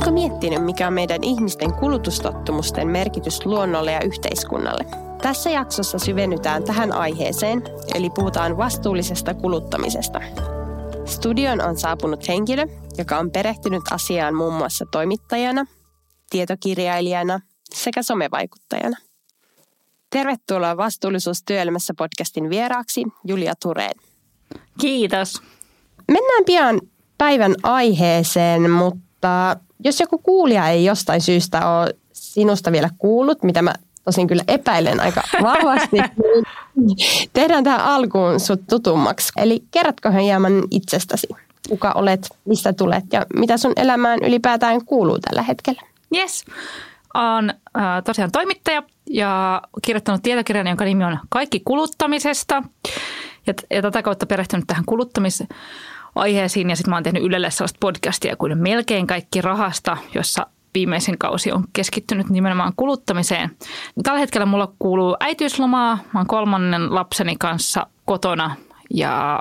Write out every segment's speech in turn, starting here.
Oletko miettinyt, mikä on meidän ihmisten kulutustottumusten merkitys luonnolle ja yhteiskunnalle? Tässä jaksossa syvennytään tähän aiheeseen, eli puhutaan vastuullisesta kuluttamisesta. Studion on saapunut henkilö, joka on perehtynyt asiaan muun muassa toimittajana, tietokirjailijana sekä somevaikuttajana. Tervetuloa Vastuullisuus työelämässä podcastin vieraaksi Julia Tureen. Kiitos. Mennään pian päivän aiheeseen, mutta jos joku kuulija ei jostain syystä ole sinusta vielä kuullut, mitä mä tosin kyllä epäilen aika vahvasti, niin tehdään tähän alkuun sut tutummaksi. Eli kerrotkohan hieman itsestäsi, kuka olet, mistä tulet ja mitä sun elämään ylipäätään kuuluu tällä hetkellä? Yes. Olen äh, tosiaan toimittaja ja kirjoittanut tietokirjan, jonka nimi on Kaikki kuluttamisesta. Ja, ja tätä kautta perehtynyt tähän kuluttamisaiheisiin ja sitten mä oon tehnyt Ylelle sellaista podcastia kuin Melkein kaikki rahasta, jossa viimeisin kausi on keskittynyt nimenomaan kuluttamiseen. Tällä hetkellä mulla kuuluu äitiyslomaa. Mä oon kolmannen lapseni kanssa kotona ja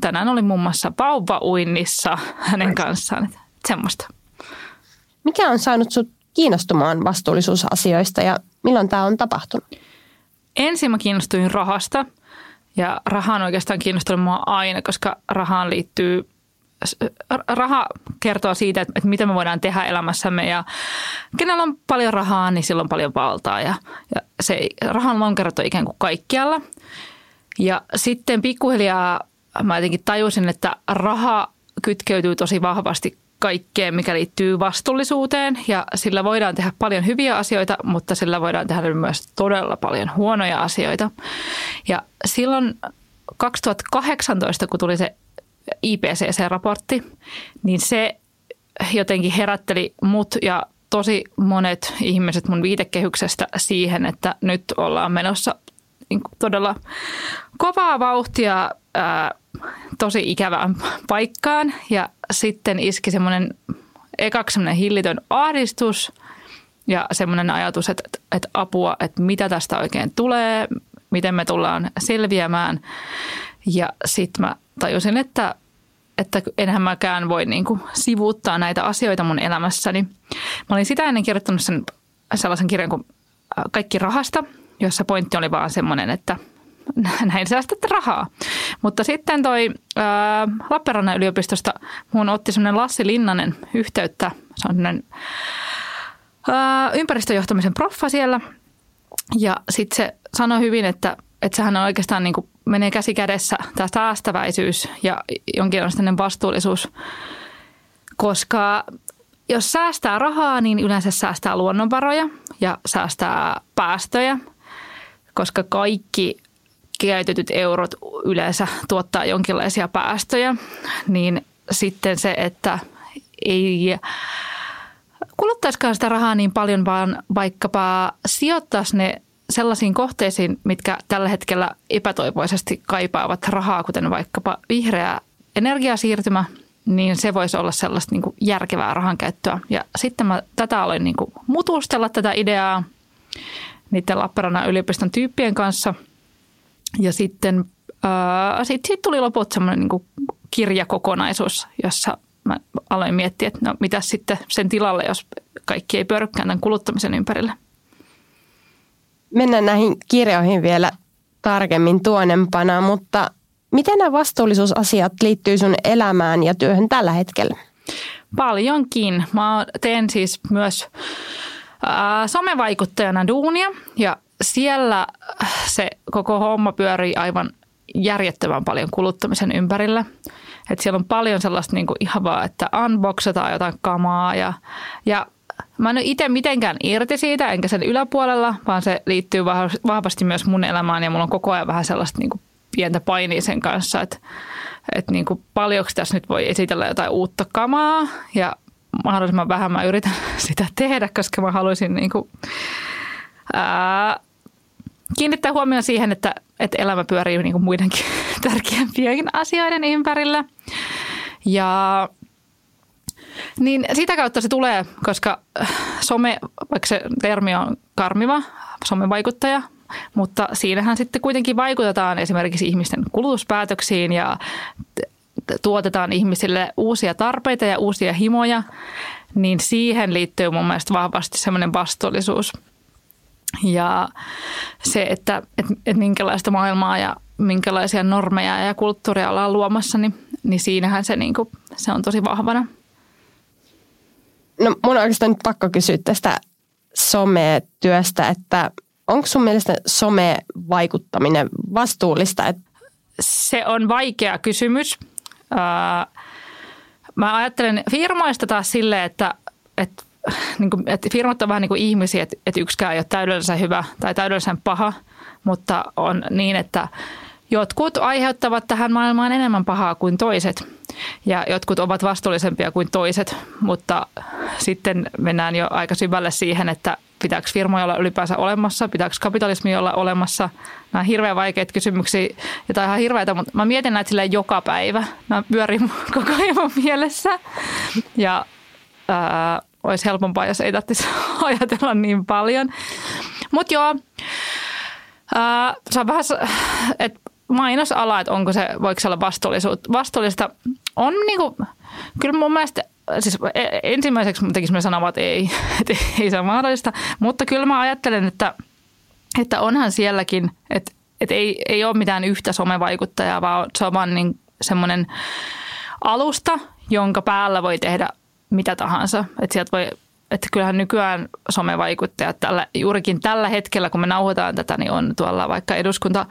tänään olin muun muassa vauvauinnissa hänen kanssaan. Semmoista. Mikä on saanut sut kiinnostumaan vastuullisuusasioista ja milloin tämä on tapahtunut? Ensin mä kiinnostuin rahasta ja raha on oikeastaan kiinnostunut mua aina, koska rahaan liittyy raha kertoo siitä, että, mitä me voidaan tehdä elämässämme ja kenellä on paljon rahaa, niin sillä on paljon valtaa ja, ja se rahan lonkerot on ikään kuin kaikkialla. Ja sitten pikkuhiljaa mä jotenkin tajusin, että raha kytkeytyy tosi vahvasti kaikkeen, mikä liittyy vastuullisuuteen ja sillä voidaan tehdä paljon hyviä asioita, mutta sillä voidaan tehdä myös todella paljon huonoja asioita. Ja silloin 2018, kun tuli se IPCC-raportti, niin se jotenkin herätteli mut ja tosi monet ihmiset mun viitekehyksestä siihen, että nyt ollaan menossa niin todella kovaa vauhtia ää, tosi ikävään paikkaan ja sitten iski semmoinen ekaksi semmoinen hillitön ahdistus ja semmoinen ajatus, että, että apua, että mitä tästä oikein tulee, miten me tullaan selviämään. Ja sitten mä tajusin, että, että enhän mäkään voi niin kuin sivuuttaa näitä asioita mun elämässäni. Mä olin sitä ennen kirjoittanut sen sellaisen kirjan kuin Kaikki rahasta, jossa pointti oli vaan semmoinen, että – näin säästätte rahaa. Mutta sitten toi ää, Lappeenrannan yliopistosta mun otti semmoinen Lassi Linnanen yhteyttä. Se on semmoinen ää, ympäristöjohtamisen proffa siellä. Ja sitten se sanoi hyvin, että, että sehän on oikeastaan niin kuin menee käsi kädessä tämä säästäväisyys ja jonkinlainen vastuullisuus, koska jos säästää rahaa, niin yleensä säästää luonnonvaroja ja säästää päästöjä, koska kaikki käytetyt eurot yleensä tuottaa jonkinlaisia päästöjä, niin sitten se, että ei kuluttaisikaan sitä rahaa niin paljon, vaan vaikkapa sijoittaisi ne sellaisiin kohteisiin, mitkä tällä hetkellä epätoivoisesti kaipaavat rahaa, kuten vaikkapa vihreä energiasiirtymä, niin se voisi olla sellaista niin järkevää rahankäyttöä. Ja sitten mä tätä aloin niin mutustella tätä ideaa niiden Lappeenrannan yliopiston tyyppien kanssa – ja sitten äh, sit, sit tuli loput semmoinen niin kirjakokonaisuus, jossa mä aloin miettiä, että no mitä sitten sen tilalle, jos kaikki ei pyörykään tämän kuluttamisen ympärille. Mennään näihin kirjoihin vielä tarkemmin tuonempana, mutta miten nämä vastuullisuusasiat liittyy sun elämään ja työhön tällä hetkellä? Paljonkin. Mä teen siis myös äh, somevaikuttajana duunia ja siellä se koko homma pyörii aivan järjettömän paljon kuluttamisen ympärillä. Et siellä on paljon sellaista niinku ihan vaan, että unboxataan jotain kamaa ja, ja mä en ole itse mitenkään irti siitä, enkä sen yläpuolella, vaan se liittyy vahvasti myös mun elämään ja mulla on koko ajan vähän sellaista niinku pientä painia sen kanssa, että, että niinku paljonko tässä nyt voi esitellä jotain uutta kamaa ja mahdollisimman vähän mä yritän sitä tehdä, koska mä haluaisin niinku, ää, kiinnittää huomioon siihen, että, että elämä pyörii niin kuin muidenkin tärkeämpien asioiden ympärillä. Ja niin sitä kautta se tulee, koska some, vaikka se termi on karmiva, somevaikuttaja, mutta siinähän sitten kuitenkin vaikutetaan esimerkiksi ihmisten kulutuspäätöksiin ja tuotetaan ihmisille uusia tarpeita ja uusia himoja, niin siihen liittyy mun mielestä vahvasti semmoinen vastuullisuus. Ja se, että, että, että minkälaista maailmaa ja minkälaisia normeja ja kulttuuria ollaan luomassa, niin, niin siinähän se, niin kuin, se on tosi vahvana. No mun on oikeastaan nyt pakko kysyä tästä sometyöstä, että onko sun mielestä some-vaikuttaminen vastuullista? Se on vaikea kysymys. Mä ajattelen firmoista taas silleen, että, että, niin kuin, että firmat on vähän niin kuin ihmisiä, että, että yksikään ei ole täydellisen hyvä tai täydellisen paha, mutta on niin, että jotkut aiheuttavat tähän maailmaan enemmän pahaa kuin toiset ja jotkut ovat vastuullisempia kuin toiset, mutta sitten mennään jo aika syvälle siihen, että pitääkö firmoja olla ylipäänsä olemassa, pitääkö kapitalismi olla olemassa. Nämä on hirveän vaikeita kysymyksiä ja tämä on ihan hirveätä, mutta mä mietin näitä silleen joka päivä. Mä pyörin koko ajan mielessä ja ää, olisi helpompaa, jos ei tarvitsisi ajatella niin paljon. Mutta joo, ää, se on vähän, että mainosala, että onko se, voiko se olla vastuullista. On niin kuin, kyllä mun mielestä siis e, ensimmäiseksi tekisimme sanoa, että ei, että ei se ole mahdollista, mutta kyllä mä ajattelen, että, että onhan sielläkin, että, että ei, ei ole mitään yhtä somevaikuttajaa, vaan se on vaan niin semmoinen alusta, jonka päällä voi tehdä mitä tahansa. Että sieltä voi että kyllähän nykyään somevaikuttajat tällä, juurikin tällä hetkellä, kun me nauhoitetaan tätä, niin on tuolla vaikka eduskunta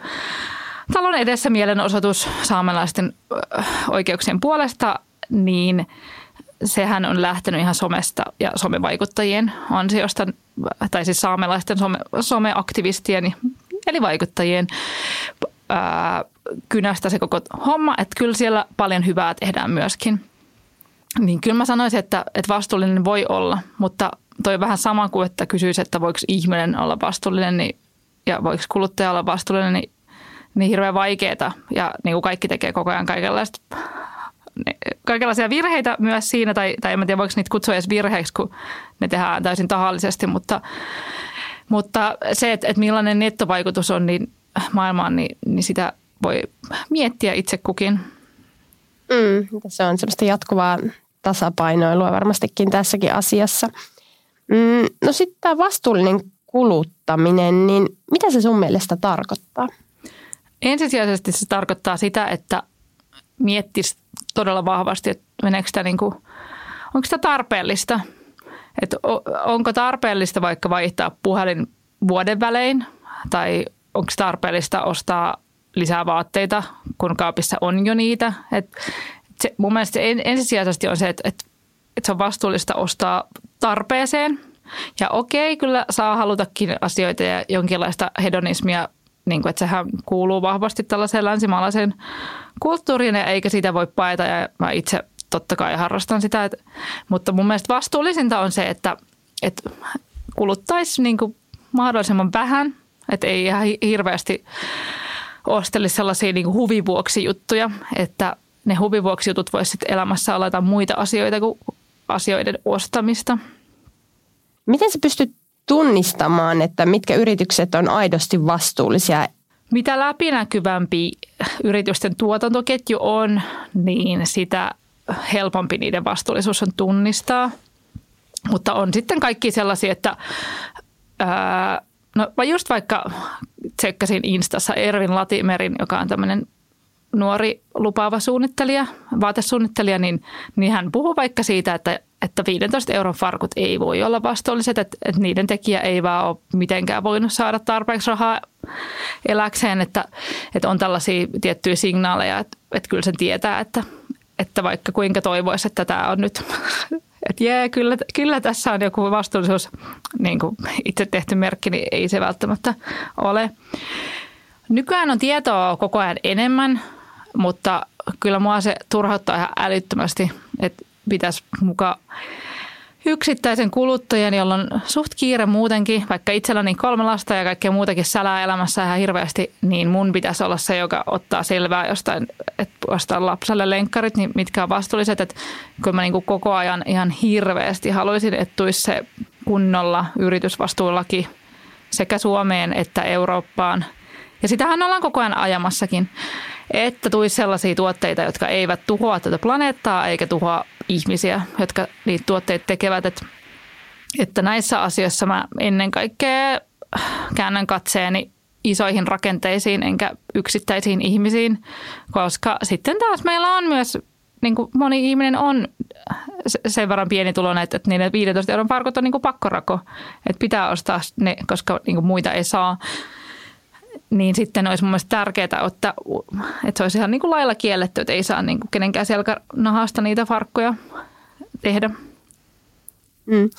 talon edessä mielenosoitus saamelaisten oikeuksien puolesta, niin sehän on lähtenyt ihan somesta ja somevaikuttajien ansiosta, tai siis saamelaisten some, someaktivistien eli vaikuttajien ää, kynästä se koko homma, että kyllä siellä paljon hyvää tehdään myöskin. Niin kyllä mä sanoisin, että, että vastuullinen voi olla, mutta toi vähän sama kuin, että kysyisi, että voiko ihminen olla vastuullinen niin, ja voiko kuluttaja olla vastuullinen, niin, niin hirveän vaikeaa. Ja niin kuin kaikki tekee koko ajan kaikenlaista kaikenlaisia virheitä myös siinä, tai, tai en tiedä voiko niitä kutsua edes virheiksi, kun ne tehdään täysin tahallisesti, mutta, mutta se, että, että millainen nettovaikutus on niin maailmaan, niin, niin sitä voi miettiä itse kukin. Mm, se on semmoista jatkuvaa tasapainoilua varmastikin tässäkin asiassa. Mm, no sitten tämä vastuullinen kuluttaminen, niin mitä se sun mielestä tarkoittaa? Ensisijaisesti se tarkoittaa sitä, että miettisi todella vahvasti, että meneekö sitä niin kuin, onko sitä tarpeellista. Että onko tarpeellista vaikka vaihtaa puhelin vuoden välein tai onko tarpeellista ostaa lisää vaatteita, kun kaapissa on jo niitä. Et se, mun mielestä se ensisijaisesti on se, että, että, että se on vastuullista ostaa tarpeeseen. Ja okei, kyllä saa halutakin asioita ja jonkinlaista hedonismia, niin kuin, että sehän kuuluu vahvasti tällaiseen länsimaalaiseen kulttuuriin, eikä sitä voi paeta ja mä itse totta kai harrastan sitä. Et, mutta mun mielestä vastuullisinta on se, että, että kuluttaisi niin kuin mahdollisimman vähän, että ei ihan hirveästi ostelisi sellaisia niin kuin huvivuoksi juttuja, että ne huvivuoksi jutut voisi sitten elämässä olla jotain muita asioita kuin asioiden ostamista. Miten sä pystyt tunnistamaan, että mitkä yritykset on aidosti vastuullisia mitä läpinäkyvämpi yritysten tuotantoketju on, niin sitä helpompi niiden vastuullisuus on tunnistaa. Mutta on sitten kaikki sellaisia, että ää, no just vaikka tsekkasin Instassa Ervin Latimerin, joka on tämmöinen nuori lupaava suunnittelija, vaatesuunnittelija, niin, niin hän puhuu vaikka siitä, että, että 15 euron farkut ei voi olla vastuulliset, että, että niiden tekijä ei vaan ole mitenkään voinut saada tarpeeksi rahaa eläkseen, että, että on tällaisia tiettyjä signaaleja, että, että kyllä sen tietää, että, että vaikka kuinka toivoisi, että tämä on nyt, että jee, kyllä, kyllä tässä on joku vastuullisuus niin kuin itse tehty merkki, niin ei se välttämättä ole. Nykyään on tietoa koko ajan enemmän, mutta kyllä mua se turhauttaa ihan älyttömästi, että pitäisi mukaan yksittäisen kuluttajan, jolla on suht kiire muutenkin, vaikka itselläni kolme lasta ja kaikkea muutakin sälää elämässä ihan hirveästi, niin mun pitäisi olla se, joka ottaa selvää jostain, että ostaa lapselle lenkkarit, niin mitkä on vastuulliset. Että kun mä niin koko ajan ihan hirveästi haluaisin, että tulisi se kunnolla yritysvastuullaki sekä Suomeen että Eurooppaan. Ja sitähän ollaan koko ajan ajamassakin. Että tulisi sellaisia tuotteita, jotka eivät tuhoa tätä planeettaa eikä tuhoa ihmisiä, jotka niitä tuotteita tekevät. Että, että näissä asioissa mä ennen kaikkea käännän katseeni isoihin rakenteisiin enkä yksittäisiin ihmisiin, koska sitten taas meillä on myös, niin kuin moni ihminen on sen verran pienituloinen, että niiden 15 euron parkot on niin kuin pakkorako, että pitää ostaa ne, koska niin kuin muita ei saa. Niin sitten olisi mun mielestä tärkeää, että, että se olisi ihan niin kuin lailla kielletty, että ei saa niin kuin kenenkään selkänahasta niitä farkkoja tehdä. Mm.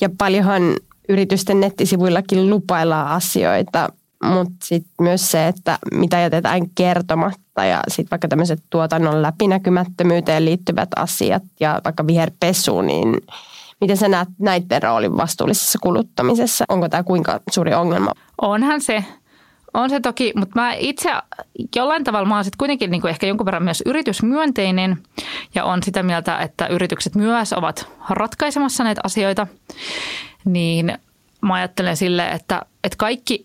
Ja paljonhan yritysten nettisivuillakin lupaillaan asioita, mutta sitten myös se, että mitä jätetään kertomatta ja sitten vaikka tämmöiset tuotannon läpinäkymättömyyteen liittyvät asiat ja vaikka viherpesu, niin miten sä näet näiden roolin vastuullisessa kuluttamisessa? Onko tämä kuinka suuri ongelma? Onhan se. On se toki, mutta mä itse jollain tavalla mä oon sitten kuitenkin niin kuin ehkä jonkun verran myös yritysmyönteinen ja on sitä mieltä, että yritykset myös ovat ratkaisemassa näitä asioita. Niin mä ajattelen sille, että, että kaikki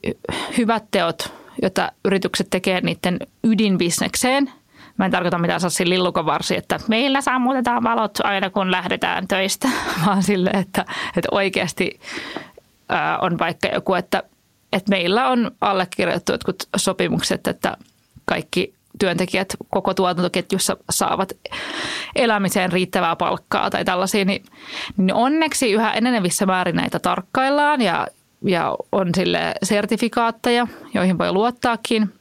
hyvät teot, joita yritykset tekee niiden ydinbisnekseen, mä en tarkoita mitään sassin lillukovarsi, että meillä sammutetaan valot aina kun lähdetään töistä, vaan sille, että, että oikeasti on vaikka joku, että, että meillä on allekirjoitettu jotkut sopimukset, että kaikki työntekijät koko tuotantoketjussa saavat elämiseen riittävää palkkaa tai tällaisia, niin, niin onneksi yhä enenevissä määrin näitä tarkkaillaan ja, ja on sille sertifikaatteja, joihin voi luottaakin.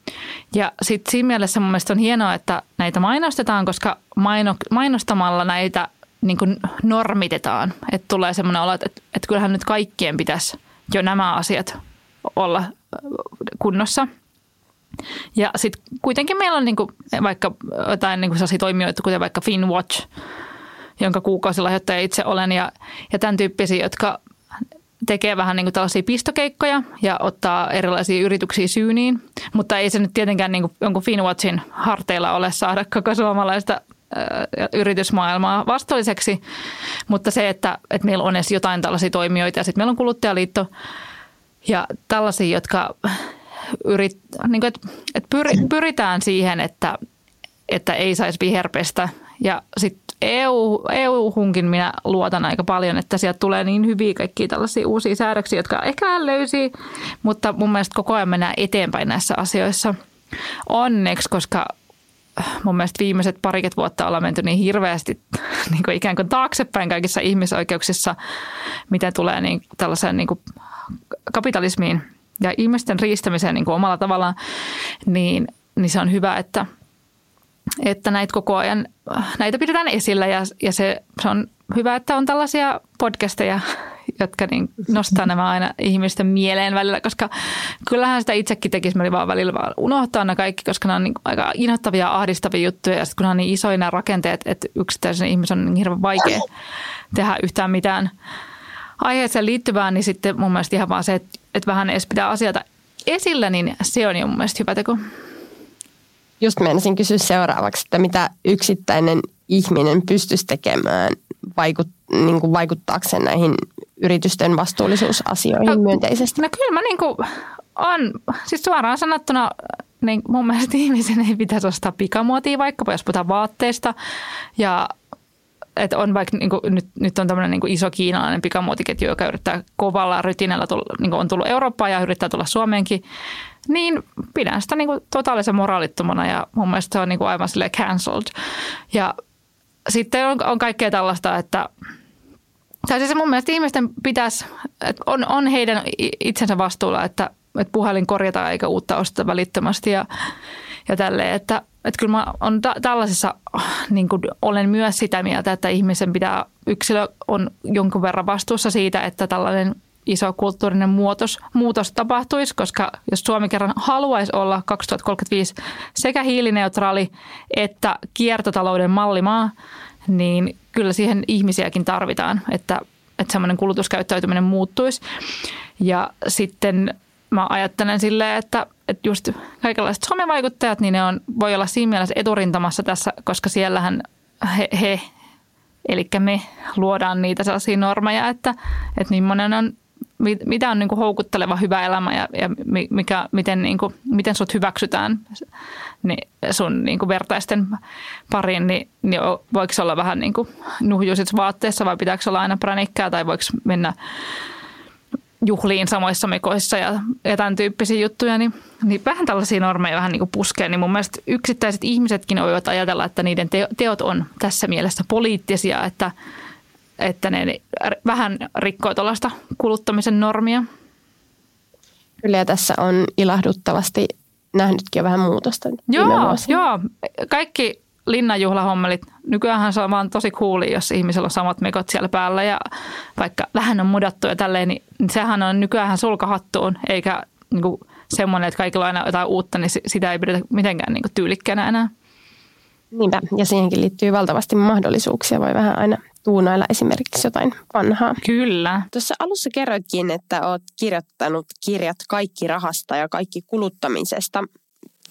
Ja sitten siinä mielessä mun mielestä on hienoa, että näitä mainostetaan, koska maino, mainostamalla näitä niin kuin normitetaan. Että tulee semmoinen olo, että, että kyllähän nyt kaikkien pitäisi jo nämä asiat olla kunnossa – ja sitten kuitenkin meillä on niinku vaikka jotain niinku sellaisia toimijoita, kuten vaikka Finwatch, jonka kuukausilahjoittaja itse olen, ja, ja tämän tyyppisiä, jotka tekee vähän niin kuin tällaisia pistokeikkoja ja ottaa erilaisia yrityksiä syyniin, mutta ei se nyt tietenkään niin kuin jonkun Finwatchin harteilla ole saada koko suomalaista yritysmaailmaa vastuulliseksi, mutta se, että, että meillä on edes jotain tällaisia toimijoita ja sitten meillä on kuluttajaliitto ja tällaisia, jotka yrit, niin kuin, että, että pyri, pyritään siihen, että, että ei saisi viherpestä. Ja sitten EU, EU-hunkin minä luotan aika paljon, että sieltä tulee niin hyviä kaikkia tällaisia uusia säädöksiä, jotka ehkä vähän löysiä, mutta mun mielestä koko ajan mennään eteenpäin näissä asioissa. Onneksi, koska mun mielestä viimeiset pariket vuotta ollaan menty niin hirveästi niin kuin ikään kuin taaksepäin kaikissa ihmisoikeuksissa, mitä tulee niin tällaiseen niin kuin kapitalismiin – ja ihmisten riistämiseen niin kuin omalla tavallaan, niin, niin se on hyvä, että, että näitä koko ajan, näitä pidetään esillä ja, ja se, se on hyvä, että on tällaisia podcasteja, jotka niin nostaa nämä aina ihmisten mieleen välillä, koska kyllähän sitä itsekin tekisi, mä vaan välillä vaan unohtaa nämä kaikki, koska nämä on niin aika inhottavia ja ahdistavia juttuja ja sitten kun on niin isoja nämä rakenteet, että yksittäisen ihmisen on niin hirveän vaikea tehdä yhtään mitään aiheeseen liittyvää, niin sitten mun mielestä ihan vaan se, että, että vähän edes pitää asioita esillä, niin se on jo mun mielestä hyvä teko. Just menisin kysyä seuraavaksi, että mitä yksittäinen ihminen pystyisi tekemään vaikut, niin kuin vaikuttaakseen näihin yritysten vastuullisuusasioihin no, myönteisesti? No kyllä mä niin kuin on, siis suoraan sanottuna niin mun mielestä ihmisen ei pitäisi ostaa pikamuotia vaikkapa, jos puhutaan vaatteista ja että on vaikka niin kuin, nyt, nyt on tämmöinen niin iso kiinalainen pikamuotiketju, joka yrittää kovalla rytinällä, tulla, niin kuin on tullut Eurooppaan ja yrittää tulla Suomeenkin, niin pidän sitä niin kuin totaalisen moraalittomana ja mun mielestä se on niin kuin aivan sille cancelled. Ja sitten on, on kaikkea tällaista, että tai siis mun mielestä ihmisten pitäisi, että on, on heidän itsensä vastuulla, että, että puhelin korjataan eikä uutta osteta välittömästi ja, ja tälleen, että – että kyllä mä on ta- tällaisessa, niin kuin olen myös sitä mieltä, että ihmisen pitää, yksilö on jonkun verran vastuussa siitä, että tällainen iso kulttuurinen muutos, muutos tapahtuisi, koska jos Suomi kerran haluaisi olla 2035 sekä hiilineutraali että kiertotalouden mallimaa, niin kyllä siihen ihmisiäkin tarvitaan, että, että semmoinen kulutuskäyttäytyminen muuttuisi. Ja sitten mä ajattelen silleen, että, että just kaikenlaiset somevaikuttajat, niin ne on, voi olla siinä mielessä eturintamassa tässä, koska siellähän he, he eli me luodaan niitä sellaisia normeja, että, että monen on mitä on niin kuin houkutteleva hyvä elämä ja, ja mikä, miten, niin kuin, miten sut hyväksytään niin sun niin kuin vertaisten pariin, niin, niin voiko olla vähän niin kuin nuhjuisit vaatteessa vai pitääkö olla aina pränikkää tai voiko mennä juhliin samoissa mekoissa ja, ja tämän tyyppisiä juttuja, niin, niin vähän tällaisia normeja vähän niin kuin puskee, niin mun mielestä yksittäiset ihmisetkin voivat ajatella, että niiden teot on tässä mielessä poliittisia, että, että ne vähän rikkoo tuollaista kuluttamisen normia. Kyllä ja tässä on ilahduttavasti nähnytkin jo vähän muutosta. Joo, joo. Kaikki linnanjuhlahommelit, nykyään se on vaan tosi cooli, jos ihmisellä on samat mekot siellä päällä ja vaikka vähän on mudattu ja tälleen, niin sehän on nykyään sulkahattuun, eikä niin kuin semmoinen, että kaikilla on aina jotain uutta, niin sitä ei pidetä mitenkään niin kuin tyylikkänä enää. Niinpä, ja siihenkin liittyy valtavasti mahdollisuuksia. Voi vähän aina tuunailla esimerkiksi jotain vanhaa. Kyllä. Tuossa alussa kerroitkin, että olet kirjoittanut kirjat Kaikki rahasta ja Kaikki kuluttamisesta.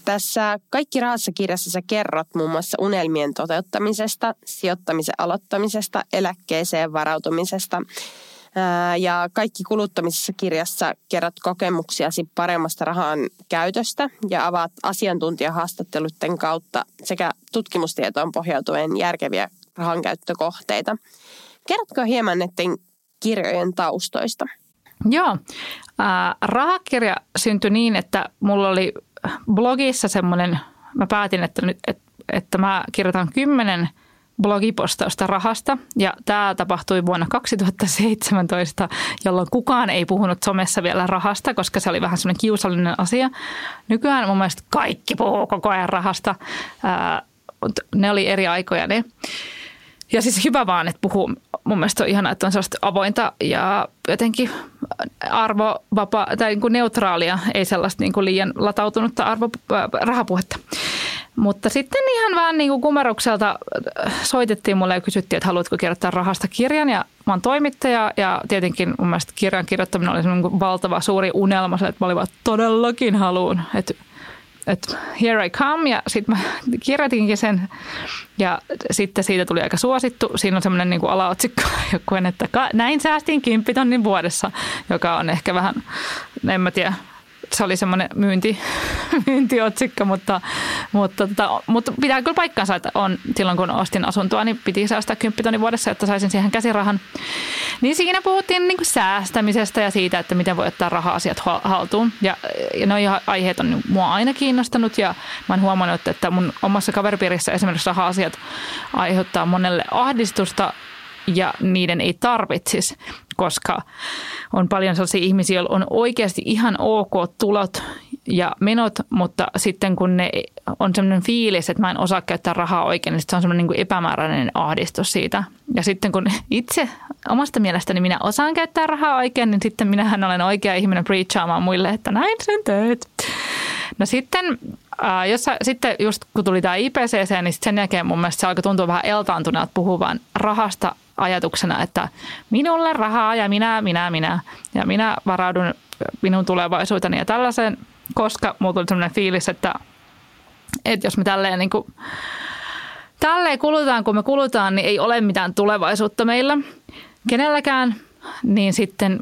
Tässä Kaikki rahassa kirjassa sä kerrot muun muassa unelmien toteuttamisesta, sijoittamisen aloittamisesta, eläkkeeseen varautumisesta. Ja kaikki kuluttamisessa kirjassa kerrot kokemuksiasi paremmasta rahan käytöstä ja avaat asiantuntijahaastatteluiden kautta sekä tutkimustietoon pohjautuen järkeviä rahankäyttökohteita. Kerrotko hieman näiden kirjojen taustoista? Joo. Äh, rahakirja syntyi niin, että mulla oli blogissa semmoinen, mä päätin, että, nyt, että, että mä kirjoitan kymmenen blogipostausta rahasta. Ja tämä tapahtui vuonna 2017, jolloin kukaan ei puhunut somessa vielä rahasta, koska se oli vähän semmoinen kiusallinen asia. Nykyään mun mielestä kaikki puhuu koko ajan rahasta. Ne oli eri aikoja ne. Ja siis hyvä vaan, että puhuu. Mun mielestä on ihanaa, että on sellaista avointa ja jotenkin arvovapa tai niin kuin neutraalia, ei sellaista niin kuin liian latautunutta arvo, äh, rahapuhetta. Mutta sitten ihan vaan niin kuin kumerukselta soitettiin mulle ja kysyttiin, että haluatko kirjoittaa rahasta kirjan. Ja mä oon toimittaja ja tietenkin mun mielestä kirjan kirjoittaminen oli valtava suuri unelma, että mä olin vaan todellakin haluun. Että että here I come ja sitten mä kirjoitinkin sen ja sitten siitä tuli aika suosittu. Siinä on semmoinen niin alaotsikko, että näin säästin 10 tonnin vuodessa, joka on ehkä vähän, en mä tiedä, se oli semmoinen myynti, myyntiotsikko, mutta, mutta, tota, mutta pitää kyllä paikkansa, että on, silloin kun ostin asuntoa, niin piti säästää 10 tonnin vuodessa, että saisin siihen käsirahan. Niin siinä puhuttiin niin kuin säästämisestä ja siitä, että miten voi ottaa raha-asiat haltuun. Ja, ja nuo aiheet on mua aina kiinnostanut ja mä oon huomannut, että mun omassa kaveripiirissä esimerkiksi raha-asiat aiheuttaa monelle ahdistusta ja niiden ei tarvitsisi, koska on paljon sellaisia ihmisiä, joilla on oikeasti ihan ok tulot ja menot, mutta sitten kun ne on sellainen fiilis, että mä en osaa käyttää rahaa oikein, niin se on sellainen niin epämääräinen ahdistus siitä. Ja sitten kun itse omasta mielestäni minä osaan käyttää rahaa oikein, niin sitten minähän olen oikea ihminen preachaamaan muille, että näin sen teet. No sitten, äh, jos sitten just kun tuli tämä IPCC, niin sen jälkeen mun mielestä se alkoi tuntua vähän eltaantuneelta puhuvan rahasta ajatuksena, että minulle rahaa ja minä, minä, minä. Ja minä varaudun minun tulevaisuuteni ja tällaiseen, koska mulla tuli sellainen fiilis, että, että jos me tälleen niin kuin, tälleen kulutaan, kun me kulutaan, niin ei ole mitään tulevaisuutta meillä kenelläkään, niin sitten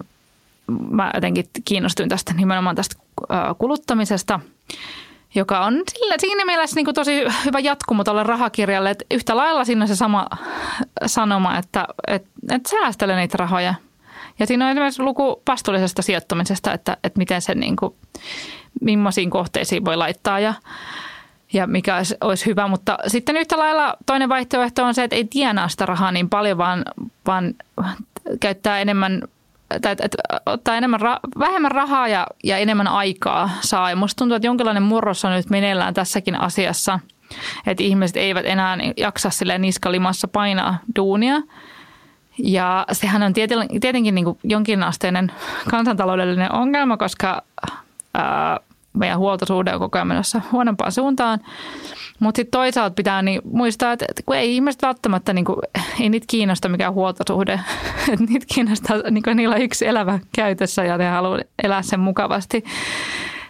mä jotenkin kiinnostuin tästä nimenomaan tästä kuluttamisesta, joka on sillä, siinä mielessä niin kuin tosi hyvä jatkumo tuolle rahakirjalle, että yhtä lailla siinä on se sama sanoma, että, että, että säästele niitä rahoja. Ja siinä on esimerkiksi luku vastuullisesta sijoittamisesta, että, että miten se niin kuin, millaisiin kohteisiin voi laittaa ja, ja mikä olisi, olisi hyvä. Mutta sitten yhtä lailla toinen vaihtoehto on se, että ei tienaa sitä rahaa niin paljon, vaan, vaan käyttää enemmän tai että ottaa enemmän, vähemmän rahaa ja, ja enemmän aikaa saa. Ja musta tuntuu, että jonkinlainen murros on nyt meneillään tässäkin asiassa, että ihmiset eivät enää jaksa sille niskalimassa painaa duunia. Ja sehän on tietenkin niin kuin jonkinasteinen kansantaloudellinen ongelma, koska ää, meidän huoltosuhde on koko ajan menossa huonompaan suuntaan. Mutta sitten toisaalta pitää niin muistaa, että kun ei ihmiset välttämättä, niin kuin, ei niitä kiinnosta mikään huoltosuhde. että niitä kiinnostaa, niin kuin niillä on yksi elävä käytössä ja ne haluaa elää sen mukavasti.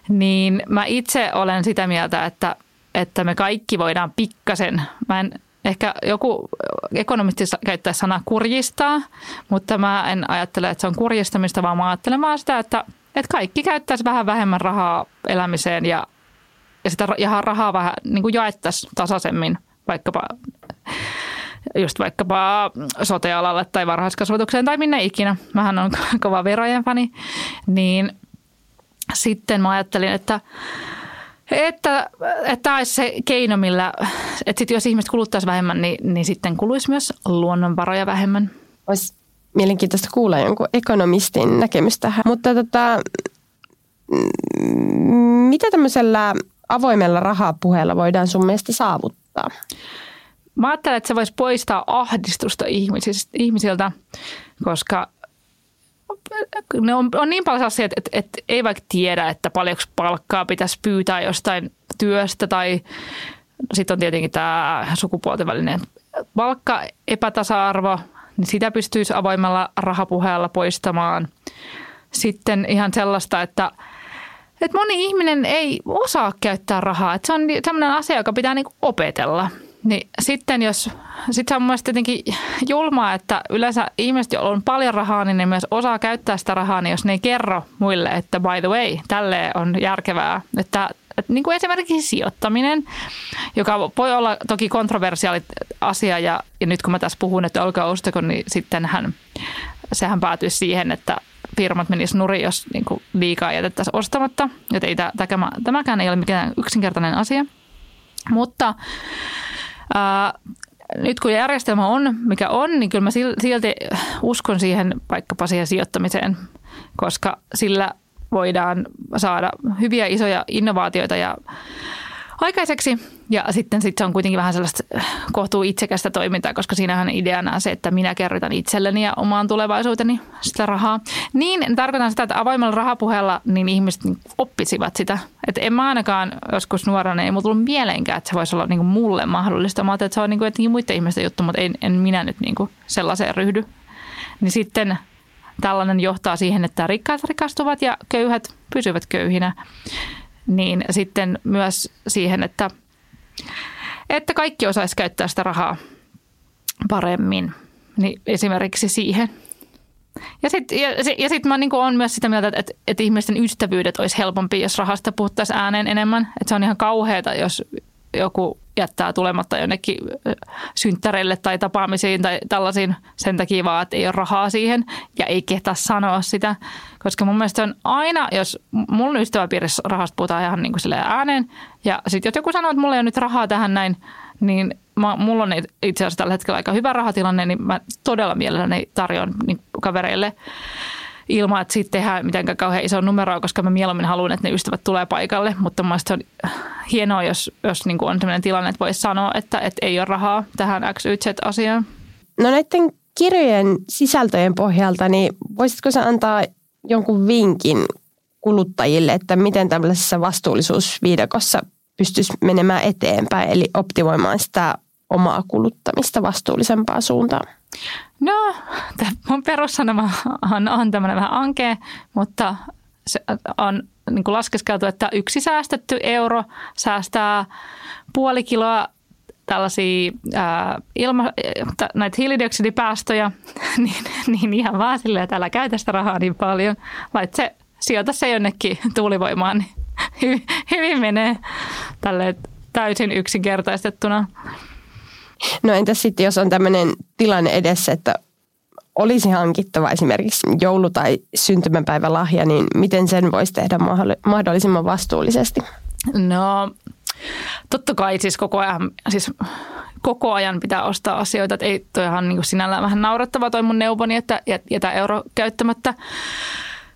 Niin mä itse olen sitä mieltä, että, että me kaikki voidaan pikkasen, mä en, ehkä joku ekonomisti käyttää sanaa kurjistaa, mutta mä en ajattele, että se on kurjistamista, vaan mä ajattelen vaan sitä, että, että kaikki käyttäisi vähän vähemmän rahaa elämiseen ja, ja sitä ja rahaa vähän niin kuin jaettaisiin tasaisemmin vaikkapa just vaikkapa sotealalle tai varhaiskasvatukseen tai minne ikinä. Mähän on kova verojen fani. Niin sitten mä ajattelin, että että, että tämä olisi se keino, millä, että sit jos ihmiset kuluttaisi vähemmän, niin, niin sitten kuluisi myös luonnonvaroja vähemmän. Olisi mielenkiintoista kuulla jonkun ekonomistin näkemys tähän. Mutta tota, mitä tämmöisellä avoimella rahapuheella voidaan sun mielestä saavuttaa? Mä ajattelen, että se voisi poistaa ahdistusta ihmisiltä, koska ne on, on niin paljon asioita, että, että ei vaikka tiedä, että paljonko palkkaa pitäisi pyytää jostain työstä tai sitten on tietenkin tämä sukupuolten välinen palkka, epätasa-arvo, niin sitä pystyisi avoimella rahapuheella poistamaan. Sitten ihan sellaista, että, että moni ihminen ei osaa käyttää rahaa. Että se on sellainen asia, joka pitää niin opetella – niin sitten jos, sit se on mun tietenkin julmaa, että yleensä ihmiset, joilla on paljon rahaa, niin ne myös osaa käyttää sitä rahaa, niin jos ne ei kerro muille, että by the way, tälle on järkevää, että niin kuin esimerkiksi sijoittaminen, joka voi olla toki kontroversiaali asia ja, ja nyt kun mä tässä puhun, että olkaa ostako, niin sittenhän sehän päätyisi siihen, että firmat menisivät nurin, jos niin kuin liikaa jätettäisiin ostamatta. Joten ei, tämäkään ei ole mikään yksinkertainen asia. Mutta Ää, nyt kun järjestelmä on, mikä on, niin kyllä mä silti uskon siihen vaikkapa siihen sijoittamiseen, koska sillä voidaan saada hyviä isoja innovaatioita ja aikaiseksi. Ja sitten sit se on kuitenkin vähän sellaista kohtuu itsekästä toimintaa, koska siinähän ideana on se, että minä kerrytän itselleni ja omaan tulevaisuuteni sitä rahaa. Niin tarkoitan sitä, että avoimella rahapuheella niin ihmiset niin oppisivat sitä. Että en mä ainakaan joskus nuorana, ei mulla tullut mieleenkään, että se voisi olla niin mulle mahdollista. Mä että se on niin kuin, muiden ihmisten juttu, mutta en, en minä nyt niin kuin sellaiseen ryhdy. Niin sitten tällainen johtaa siihen, että rikkaat rikastuvat ja köyhät pysyvät köyhinä niin sitten myös siihen, että, että kaikki osaisi käyttää sitä rahaa paremmin. Niin esimerkiksi siihen. Ja sitten ja, ja sit mä niin olen myös sitä mieltä, että, että, että ihmisten ystävyydet olisi helpompi, jos rahasta puhuttaisiin ääneen enemmän. Että se on ihan kauheata, jos joku jättää tulematta jonnekin synttäreille tai tapaamisiin tai tällaisiin sen takia vaan, että ei ole rahaa siihen ja ei kehtaa sanoa sitä. Koska mun mielestä on aina, jos mun ystäväpiirissä rahasta puhutaan ihan niin kuin ääneen ja sitten jos joku sanoo, että mulla ei ole nyt rahaa tähän näin, niin mä, mulla on itse asiassa tällä hetkellä aika hyvä rahatilanne, niin mä todella mielelläni tarjoan niin kavereille ilman, että siitä tehdään mitenkään kauhean iso numeroa, koska mä mieluummin haluan, että ne ystävät tulee paikalle. Mutta mun on hienoa, jos, jos niin kuin on sellainen tilanne, että voisi sanoa, että, että ei ole rahaa tähän X, Y, Z-asiaan. No näiden kirjojen sisältöjen pohjalta, niin voisitko sä antaa jonkun vinkin kuluttajille, että miten tällaisessa vastuullisuusviidakossa pystyisi menemään eteenpäin, eli optimoimaan sitä omaa kuluttamista vastuullisempaan suuntaan? No, mun perussanoma on, tämmöinen vähän ankea, mutta se on niin kuin laskeskeltu, että yksi säästetty euro säästää puoli kiloa tällaisia ää, ilma, näitä hiilidioksidipäästöjä, niin, niin ihan vaan silleen, että älä käytä sitä rahaa niin paljon. Lait se, sijoita se jonnekin tuulivoimaan, niin hyvin, hyvin menee tälle täysin yksinkertaistettuna. No entäs sitten, jos on tämmöinen tilanne edessä, että olisi hankittava esimerkiksi joulu- tai syntymäpäivälahja, niin miten sen voisi tehdä mahdollisimman vastuullisesti? No totta kai siis koko ajan, siis koko ajan pitää ostaa asioita. Ei toihan niin sinällään vähän naurettava toi mun neuvoni, että jätä euro käyttämättä.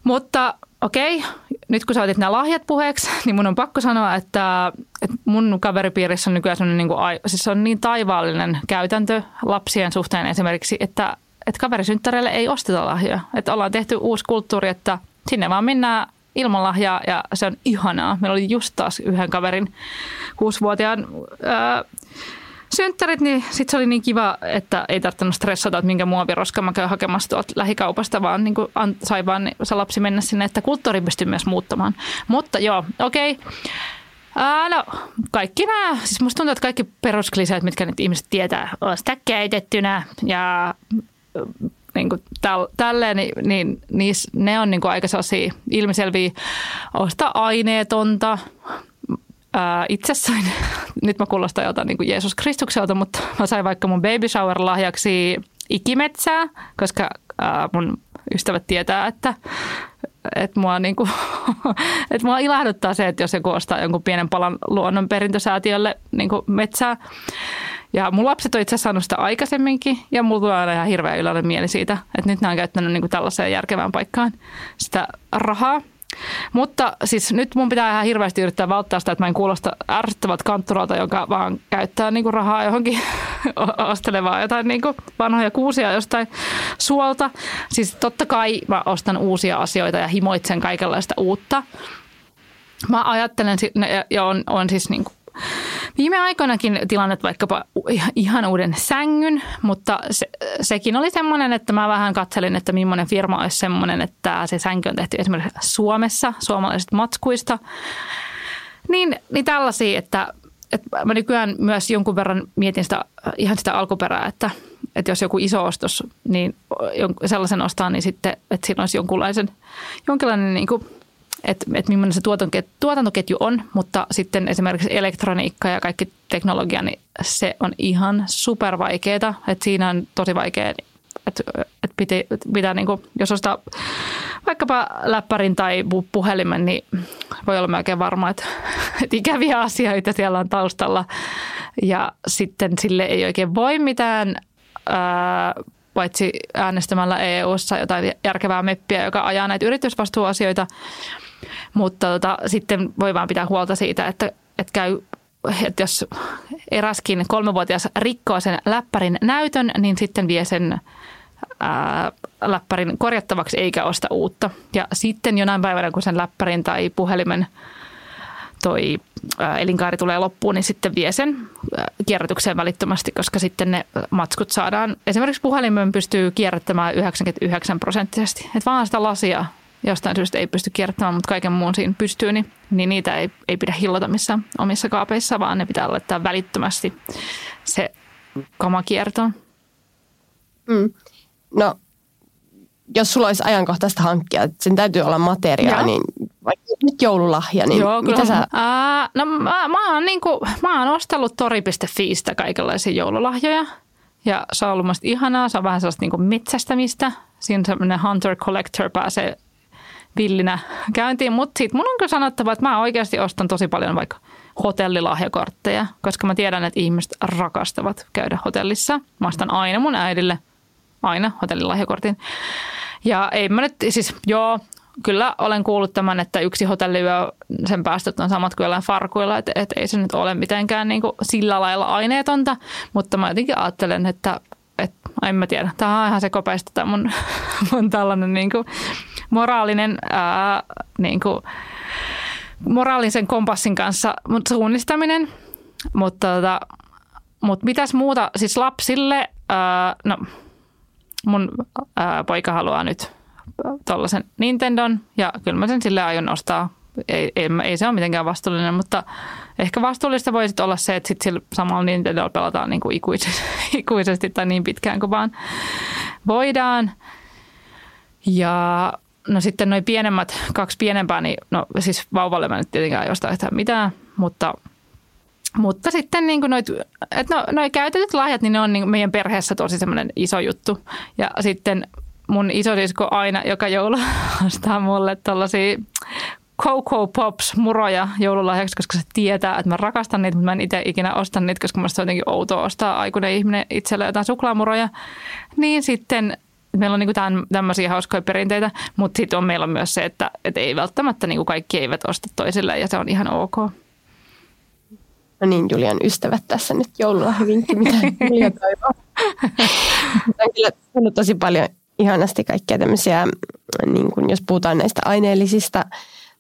Mutta okei, nyt kun sä otit nämä lahjat puheeksi, niin mun on pakko sanoa, että, että mun kaveripiirissä on nykyään niin kuin, siis on niin taivaallinen käytäntö lapsien suhteen esimerkiksi, että, että kaverisynttäreille ei osteta lahjoja. Että ollaan tehty uusi kulttuuri, että sinne vaan mennään ilman lahjaa ja se on ihanaa. Meillä oli just taas yhden kaverin kuusivuotiaan ää, synttärit, niin sitten se oli niin kiva, että ei tarvinnut stressata, että minkä muoviroska mä käyn hakemassa tuolta lähikaupasta, vaan niin kuin sai vaan se lapsi mennä sinne, että kulttuuri pystyy myös muuttamaan. Mutta joo, okei. Okay. No kaikki nämä, siis musta tuntuu, että kaikki peruskliseet, mitkä nyt ihmiset tietää, on sitä keitettynä ja niin kuin täl, tälleen, niin, niin niis, ne on niin kuin aika sellaisia ilmiselviä osta aineetonta. Itse sain, nyt mä kuulostan jotain niin kuin Jeesus Kristukselta, mutta mä sain vaikka mun baby shower lahjaksi ikimetsää, koska ää, mun ystävät tietää, että että mua, niinku, että mua ilahduttaa se, että jos joku ostaa jonkun pienen palan luonnon perintösäätiölle niinku metsää. Ja mun lapset on itse saanut sitä aikaisemminkin ja mulla tulee aina ihan hirveä iloinen mieli siitä, että nyt nämä on käyttänyt niinku tällaiseen järkevään paikkaan sitä rahaa. Mutta siis nyt mun pitää ihan hirveästi yrittää välttää sitä, että mä en kuulosta ärsyttävät kantturalta, joka vaan käyttää niinku rahaa johonkin ostelevaa jotain niinku vanhoja kuusia jostain suolta. Siis totta kai mä ostan uusia asioita ja himoitsen kaikenlaista uutta. Mä ajattelen, ja on, on siis niinku Viime aikoinakin tilannet vaikkapa ihan uuden sängyn, mutta se, sekin oli semmoinen, että mä vähän katselin, että millainen firma olisi semmoinen, että se sänky on tehty esimerkiksi Suomessa, suomalaisista matskuista. Niin, niin tällaisia, että, että mä nykyään myös jonkun verran mietin sitä, ihan sitä alkuperää, että, että jos joku iso ostos, niin sellaisen ostaa, niin sitten, että siinä olisi jonkunlaisen, jonkinlainen niin kuin että, että millainen se tuotantoketju on, mutta sitten esimerkiksi elektroniikka ja kaikki teknologia, niin se on ihan super vaikeaa. Että siinä on tosi vaikea, että, että pitää, pitää niin kuin, jos ostaa vaikkapa läppärin tai puhelimen, niin voi olla melkein varma, että, että ikäviä asioita siellä on taustalla. Ja sitten sille ei oikein voi mitään, ää, paitsi äänestämällä EU-ssa jotain järkevää meppiä, joka ajaa näitä yritysvastuuasioita. Mutta tota, sitten voi vaan pitää huolta siitä, että, että käy että jos eräskin kolmevuotias rikkoo sen läppärin näytön, niin sitten vie sen ää, läppärin korjattavaksi eikä osta uutta. Ja sitten jonain päivänä, kun sen läppärin tai puhelimen toi ää, elinkaari tulee loppuun, niin sitten vie sen ää, kierrätykseen välittömästi, koska sitten ne matskut saadaan, esimerkiksi puhelimen pystyy kierrättämään 99 prosenttisesti. Että vaan sitä lasia jostain syystä ei pysty kierrättämään, mutta kaiken muun siinä pystyy, niin, niin niitä ei, ei pidä hillota missään omissa kaapeissa, vaan ne pitää laittaa välittömästi se kama kiertoon. Mm. No, jos sulla olisi ajankohtaista hankkia, että sen täytyy olla materiaa, Joo. niin vaikka nyt joululahja, niin Joo, mitä sä... Ää, no mä, mä, oon niinku, mä oon ostellut tori.fiistä kaikenlaisia joululahjoja. Ja se on ollut musta ihanaa, se on vähän sellaista niinku metsästämistä. Siinä semmoinen hunter collector pääsee villinä käyntiin. Mutta sitten mun on kyllä sanottava, että mä oikeasti ostan tosi paljon vaikka hotellilahjakortteja, koska mä tiedän, että ihmiset rakastavat käydä hotellissa. Mä ostan aina mun äidille aina hotellilahjakortin. Ja ei mä nyt, siis joo, kyllä olen kuullut tämän, että yksi hotelliyö, sen päästöt on samat kuin jollain farkuilla, että, että ei se nyt ole mitenkään niin kuin sillä lailla aineetonta, mutta mä jotenkin ajattelen, että, että en mä tiedä, tämä on ihan se kopeista tämä mun, mun tällainen niin kuin moraalinen ää, niin kuin, moraalisen kompassin kanssa suunnistaminen. Mutta tota, mut mitäs muuta, siis lapsille, ää, no mun ää, poika haluaa nyt tuollaisen Nintendon ja kyllä mä sen sille aion ostaa. Ei, ei, ei se ole mitenkään vastuullinen, mutta ehkä vastuullista voisi olla se, että sitten sillä samalla Nintendolla pelataan niin kuin ikuisesti, ikuisesti tai niin pitkään kuin vaan voidaan. Ja no sitten noin pienemmät, kaksi pienempää, niin no siis vauvalle mä nyt tietenkään osta yhtään mitään, mutta mutta sitten niin noit, et no, noi käytetyt lahjat, niin ne on niin meidän perheessä tosi semmoinen iso juttu. Ja sitten mun isosisko aina joka joulu ostaa mulle tällaisia Coco Pops muroja joululahjaksi, koska se tietää, että mä rakastan niitä, mutta mä en itse ikinä osta niitä, koska musta on jotenkin outoa ostaa aikuinen ihminen itselle jotain suklaamuroja. Niin sitten meillä on niin kuin tämmöisiä hauskoja perinteitä, mutta sitten on meillä on myös se, että, että ei välttämättä niin kuin kaikki eivät osta toisille ja se on ihan ok. No niin, Julian ystävät tässä nyt joululla hyvinkin, mitä Julia toivoo. on kyllä tosi paljon ihanasti kaikkia tämmöisiä, niin kuin jos puhutaan näistä aineellisista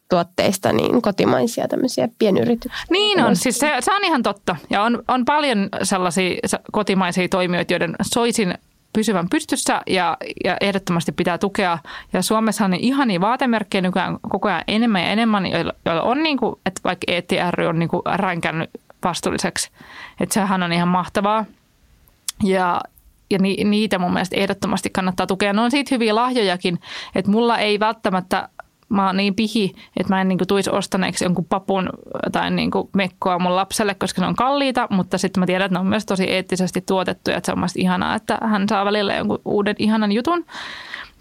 tuotteista, niin kotimaisia tämmöisiä pienyrityksiä. Niin on, siis se, se on ihan totta. Ja on, on paljon sellaisia kotimaisia toimijoita, joiden soisin pysyvän pystyssä ja, ja ehdottomasti pitää tukea. Ja Suomessa on niin ihania vaatemerkkejä nykyään koko ajan enemmän ja enemmän, joilla, on niin kuin, että vaikka ETR on niin kuin ränkännyt vastuulliseksi. Että sehän on ihan mahtavaa. Ja, ja ni, niitä mun mielestä ehdottomasti kannattaa tukea. Ne on siitä hyviä lahjojakin, että mulla ei välttämättä mä oon niin pihi, että mä en niin tuisi ostaneeksi jonkun papun tai niin mekkoa mun lapselle, koska ne on kalliita, mutta sitten mä tiedän, että ne on myös tosi eettisesti tuotettuja, että se on mielestäni ihanaa, että hän saa välillä jonkun uuden ihanan jutun.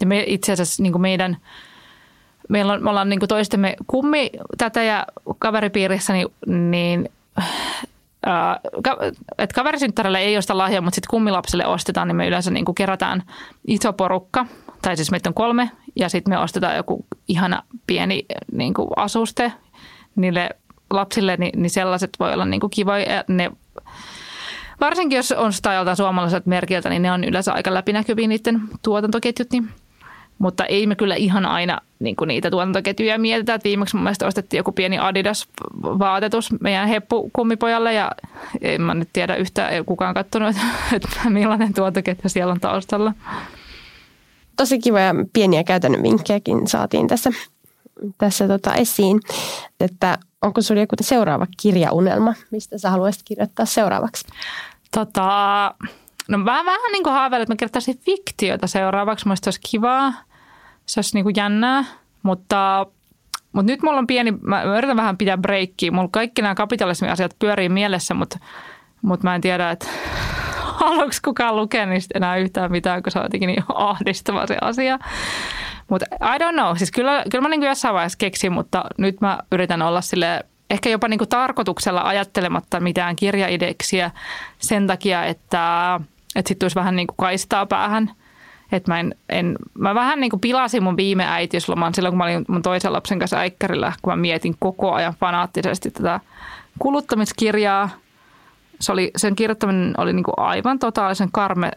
Ja me itse asiassa niin meidän, meillä on, me ollaan niin toistemme kummi tätä ja kaveripiirissä, niin, niin että kaverisynttärille ei osta lahjaa, mutta sitten kummilapselle ostetaan, niin me yleensä niin kerätään iso porukka, tai siis meitä on kolme, ja sitten me ostetaan joku ihana pieni niin kuin asuste niille lapsille, niin, niin sellaiset voi olla niin kuin kivoja. Ne, varsinkin jos on sitä joltain suomalaiselta merkiltä, niin ne on yleensä aika läpinäkyviä niiden tuotantoketjut, niin mutta ei me kyllä ihan aina niin kuin niitä tuotantoketjuja mietitä. Että viimeksi mun mielestä ostettiin joku pieni Adidas-vaatetus meidän heppukummipojalle ja en mä nyt tiedä yhtään, ei kukaan katsonut, että millainen tuotantoketju siellä on taustalla. Tosi kivoja pieniä käytännön vinkkejäkin saatiin tässä, tässä tota esiin. Että onko sinulla joku seuraava kirjaunelma, mistä sä haluaisit kirjoittaa seuraavaksi? Tota, No mä vähän niin kuin haaveilen, että mä kirjoittaisin fiktiota seuraavaksi. Mielestäni olisi kivaa. Se olisi niin kuin jännää. Mutta, mutta nyt mulla on pieni, mä yritän vähän pitää breikkiä. Mulla kaikki nämä kapitalismiasiat pyörii mielessä, mutta, mutta mä en tiedä, että haluatko kukaan lukea niistä enää yhtään mitään, kun se on jotenkin niin ahdistava se asia. Mutta I don't know. Siis kyllä, kyllä mä niin kuin jossain vaiheessa keksin, mutta nyt mä yritän olla sille ehkä jopa niin kuin tarkoituksella ajattelematta mitään kirjaideksiä sen takia, että – että sitten tulisi vähän niin kuin kaistaa päähän. Että mä, en, en, mä vähän niin kuin pilasin mun viime äitiysloman silloin, kun mä olin mun toisen lapsen kanssa äikkärillä, kun mä mietin koko ajan fanaattisesti tätä kuluttamiskirjaa. Se oli, sen kirjoittaminen oli niin kuin aivan totaalisen karme,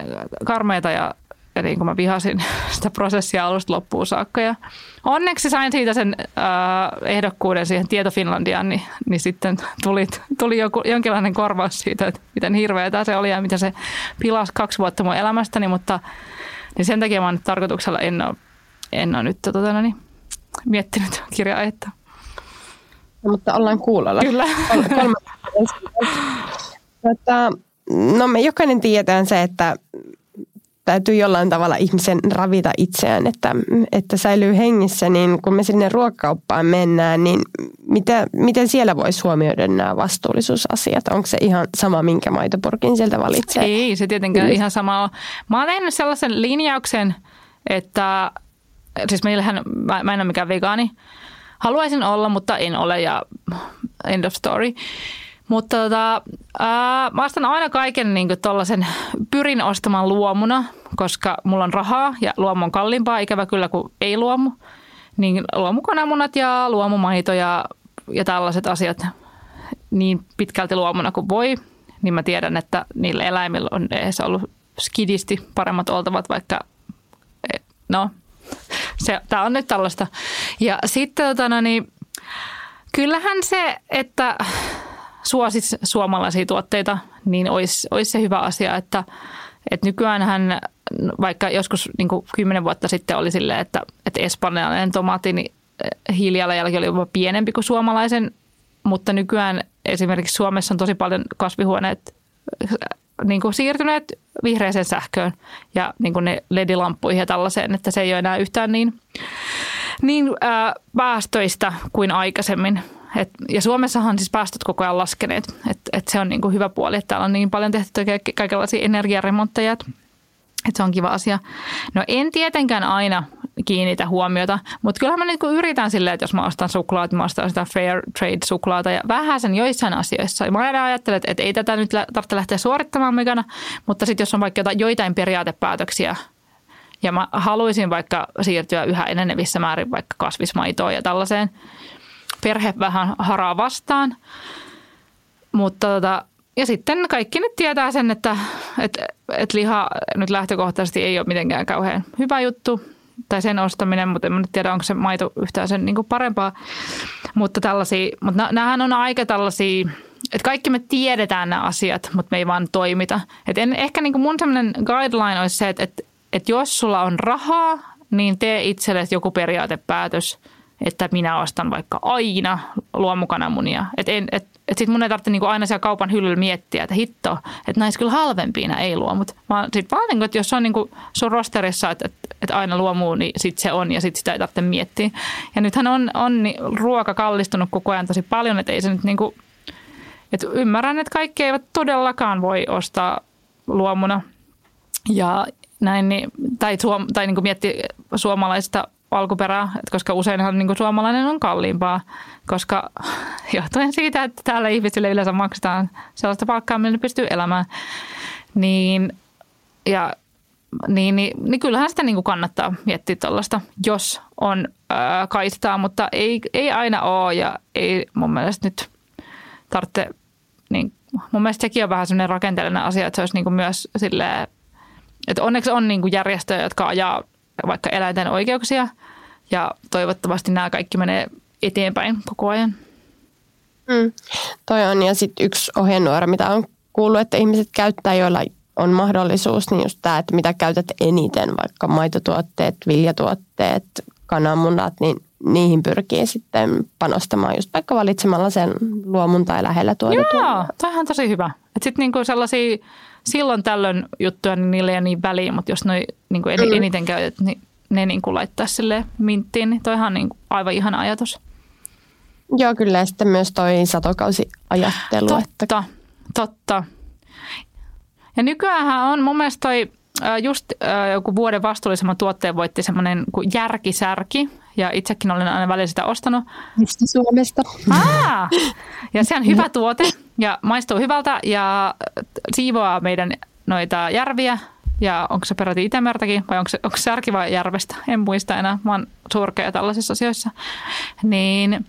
karmeita ja ja niin kuin mä vihasin sitä prosessia alusta loppuun saakka. Ja onneksi sain siitä sen äh, ehdokkuuden siihen Tieto Finlandiaan, niin, niin sitten tuli, tuli joku, jonkinlainen korvaus siitä, että miten hirveätä se oli ja miten se pilasi kaksi vuotta mun elämästäni, mutta niin sen takia mä nyt tarkoituksella en ole, en ole nyt tota, no niin, miettinyt kirja-aihetta. No, mutta ollaan kuulolla. Kyllä. Kolme. Tota, no me jokainen tiedetään se, että täytyy jollain tavalla ihmisen ravita itseään, että, että säilyy hengissä, niin kun me sinne ruokakauppaan mennään, niin mitä, miten siellä voisi huomioida nämä vastuullisuusasiat? Onko se ihan sama, minkä maitopurkin sieltä valitsee? Ei, se tietenkään mm. ihan sama ole. Mä oon tehnyt sellaisen linjauksen, että siis meillähän, mä, mä en ole mikään vegaani, haluaisin olla, mutta en ole ja end of story. Mutta tota, ää, mä ostan aina kaiken niin tollasen, pyrin ostamaan luomuna, koska mulla on rahaa ja luomu on kalliimpaa, ikävä kyllä kuin ei luomu. Niin luomukananmunat ja luomumaito ja, ja tällaiset asiat niin pitkälti luomuna kuin voi, niin mä tiedän, että niillä eläimillä on edes ollut skidisti paremmat oltavat, vaikka e, no, se, tää on nyt tällaista. Ja sitten tota, no niin, kyllähän se, että suosis suomalaisia tuotteita, niin olisi, olisi se hyvä asia, että, että nykyään vaikka joskus niin kuin kymmenen vuotta sitten oli silleen, että, että espanjalainen tomaatti, niin eh, hiilijalanjälki oli jopa pienempi kuin suomalaisen, mutta nykyään esimerkiksi Suomessa on tosi paljon kasvihuoneet eh, niin kuin siirtyneet vihreäseen sähköön ja niin kuin ne LED-lamppuihin ja tällaiseen, että se ei ole enää yhtään niin, niin ää, päästöistä kuin aikaisemmin. Et, ja Suomessahan on siis päästöt koko ajan laskeneet, että et se on niin kuin hyvä puoli, että täällä on niin paljon tehty kaikenlaisia energiaremontteja, että se on kiva asia. No en tietenkään aina kiinnitä huomiota, mutta kyllähän mä nyt kun yritän silleen, että jos mä ostan suklaat, mä ostan sitä fair trade suklaata ja vähän sen joissain asioissa. Mä aina ajattelen, että ei tätä nyt tarvitse lähteä suorittamaan mekana, mutta sitten jos on vaikka joitain periaatepäätöksiä, ja mä haluaisin vaikka siirtyä yhä enenevissä määrin vaikka kasvismaitoon ja tällaiseen, perhe vähän haraa vastaan. Mutta tota, ja sitten kaikki nyt tietää sen, että et, et liha nyt lähtökohtaisesti ei ole mitenkään kauhean hyvä juttu tai sen ostaminen, mutta en nyt tiedä, onko se maito yhtään sen niin parempaa. Mutta tällaisia, mutta näähän on aika tällaisia että kaikki me tiedetään nämä asiat, mutta me ei vaan toimita. Et en, ehkä niin mun semmoinen guideline olisi se, että, että, että jos sulla on rahaa, niin tee itsellesi joku periaatepäätös, että minä ostan vaikka aina luomukananmunia. Että et, et, et sit mun ei tarvitse niinku aina siellä kaupan hyllyllä miettiä, että hitto, että näissä kyllä halvempina ei luomut. Vaan sit vaan, niinku, että jos on niinku sun rosterissa, että, että, että aina luomuu, niin sit se on ja sit sitä ei tarvitse miettiä. Ja nythän on, on niin ruoka kallistunut koko ajan tosi paljon, että ei se nyt niinku, että ymmärrän, että kaikki eivät todellakaan voi ostaa luomuna. Ja näin, niin, tai, suom, tai niin miettiä suomalaista alkuperää, koska useinhan niin kuin suomalainen on kalliimpaa, koska johtuen siitä, että täällä ihmisille yleensä maksetaan sellaista palkkaa, millä ne pystyy elämään, niin, ja, niin, niin, niin kyllähän sitä niin kuin kannattaa miettiä tuollaista, jos on ää, kaistaa, mutta ei, ei aina ole ja ei mun mielestä nyt tarvitse, niin mun mielestä sekin on vähän sellainen rakenteellinen asia, että se olisi niin kuin myös silleen, että onneksi on niin kuin järjestöjä, jotka ajaa vaikka eläinten oikeuksia ja toivottavasti nämä kaikki menee eteenpäin koko ajan. Mm, toi on ja sitten yksi ohjenuora, mitä on kuullut, että ihmiset käyttää, joilla on mahdollisuus, niin just tämä, että mitä käytät eniten, vaikka maitotuotteet, viljatuotteet, kananmunat, niin niihin pyrkii sitten panostamaan just vaikka valitsemalla sen luomun tai lähellä tuotetun. Joo, toihan on tosi hyvä. Sitten niinku sellaisia silloin tällöin juttuja, niin niille ei niin väliin, mutta jos noi niinku mm. eniten käytät, niin ne niinku laittaa sille minttiin, niin toihan on niinku aivan ihana ajatus. Joo, kyllä. Ja sitten myös toi satokausiajattelu. Totta, että... totta. Ja nykyään on mun mielestä toi just joku vuoden vastuullisemman tuotteen voitti semmoinen kuin järkisärki. Ja itsekin olen aina välillä sitä ostanut. Mistä Suomesta? Aa, ja se on hyvä tuote ja maistuu hyvältä ja siivoaa meidän noita järviä. Ja onko se peräti Itämertäkin vai onko se, onko se särki vai järvestä? En muista enää. Mä oon surkea tällaisissa asioissa. Niin